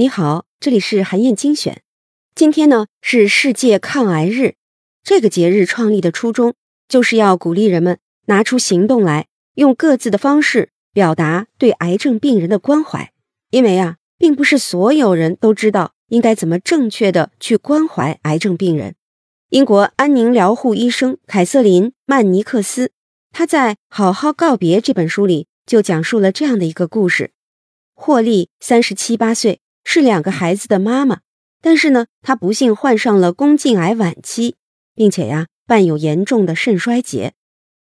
你好，这里是韩燕精选。今天呢是世界抗癌日，这个节日创立的初衷就是要鼓励人们拿出行动来，用各自的方式表达对癌症病人的关怀。因为啊，并不是所有人都知道应该怎么正确的去关怀癌症病人。英国安宁疗护医生凯瑟琳·曼尼克斯，他在《好好告别》这本书里就讲述了这样的一个故事：霍利三十七八岁。是两个孩子的妈妈，但是呢，她不幸患上了宫颈癌晚期，并且呀，伴有严重的肾衰竭。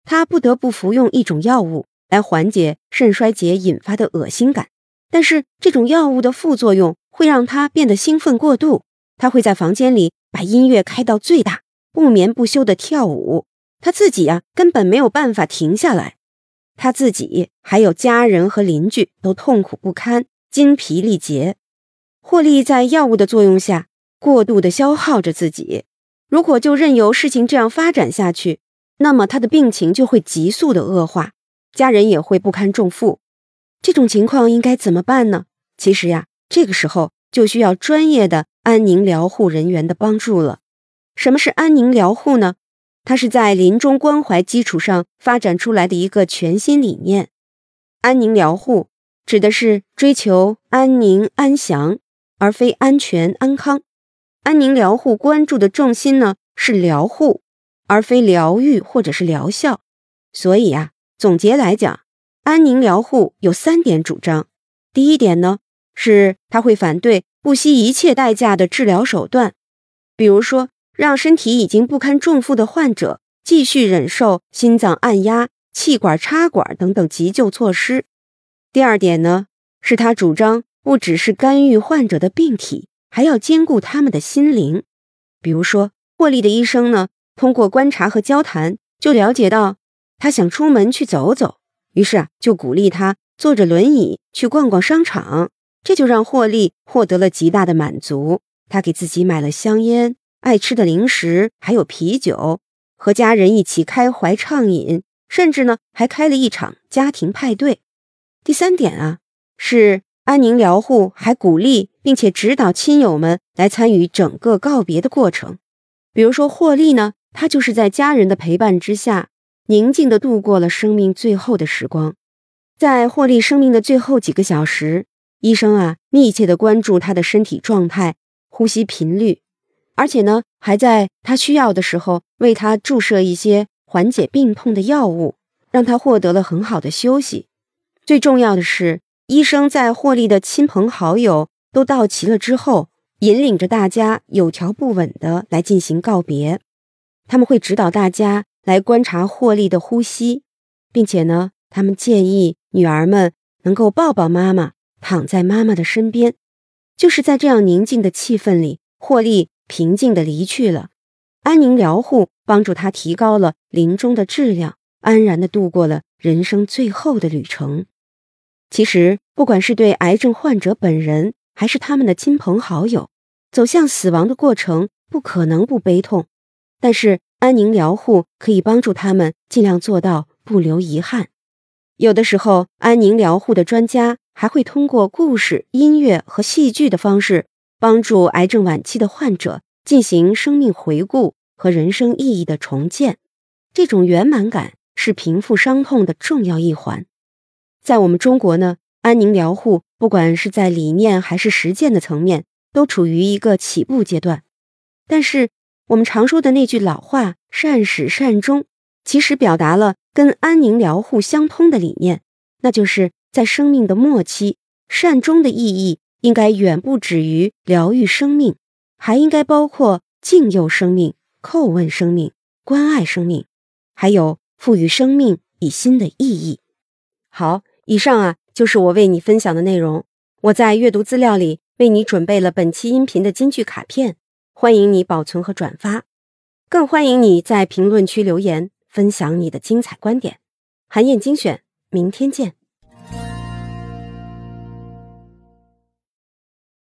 她不得不服用一种药物来缓解肾衰竭引发的恶心感，但是这种药物的副作用会让她变得兴奋过度。她会在房间里把音乐开到最大，不眠不休的跳舞。她自己呀，根本没有办法停下来。她自己还有家人和邻居都痛苦不堪，筋疲力竭。霍利在药物的作用下过度的消耗着自己，如果就任由事情这样发展下去，那么他的病情就会急速的恶化，家人也会不堪重负。这种情况应该怎么办呢？其实呀，这个时候就需要专业的安宁疗护人员的帮助了。什么是安宁疗护呢？它是在临终关怀基础上发展出来的一个全新理念。安宁疗护指的是追求安宁安详。而非安全安康，安宁疗护关注的重心呢是疗护，而非疗愈或者是疗效。所以啊，总结来讲，安宁疗护有三点主张。第一点呢，是他会反对不惜一切代价的治疗手段，比如说让身体已经不堪重负的患者继续忍受心脏按压、气管插管等等急救措施。第二点呢，是他主张。不只是干预患者的病体，还要兼顾他们的心灵。比如说，霍利的医生呢，通过观察和交谈，就了解到他想出门去走走，于是啊，就鼓励他坐着轮椅去逛逛商场。这就让霍利获得了极大的满足。他给自己买了香烟、爱吃的零食，还有啤酒，和家人一起开怀畅饮，甚至呢，还开了一场家庭派对。第三点啊，是。安宁疗护还鼓励并且指导亲友们来参与整个告别的过程。比如说，霍利呢，他就是在家人的陪伴之下，宁静地度过了生命最后的时光。在霍利生命的最后几个小时，医生啊，密切地关注他的身体状态、呼吸频率，而且呢，还在他需要的时候为他注射一些缓解病痛的药物，让他获得了很好的休息。最重要的是。医生在霍利的亲朋好友都到齐了之后，引领着大家有条不紊的来进行告别。他们会指导大家来观察霍利的呼吸，并且呢，他们建议女儿们能够抱抱妈妈，躺在妈妈的身边。就是在这样宁静的气氛里，霍利平静的离去了。安宁疗护帮助他提高了临终的质量，安然的度过了人生最后的旅程。其实，不管是对癌症患者本人，还是他们的亲朋好友，走向死亡的过程不可能不悲痛。但是，安宁疗护可以帮助他们尽量做到不留遗憾。有的时候，安宁疗护的专家还会通过故事、音乐和戏剧的方式，帮助癌症晚期的患者进行生命回顾和人生意义的重建。这种圆满感是平复伤痛的重要一环。在我们中国呢，安宁疗护不管是在理念还是实践的层面，都处于一个起步阶段。但是我们常说的那句老话“善始善终”，其实表达了跟安宁疗护相通的理念，那就是在生命的末期，善终的意义应该远不止于疗愈生命，还应该包括敬佑生命、叩问生命、关爱生命，还有赋予生命以新的意义。好。以上啊，就是我为你分享的内容。我在阅读资料里为你准备了本期音频的金句卡片，欢迎你保存和转发，更欢迎你在评论区留言分享你的精彩观点。韩燕精选，明天见。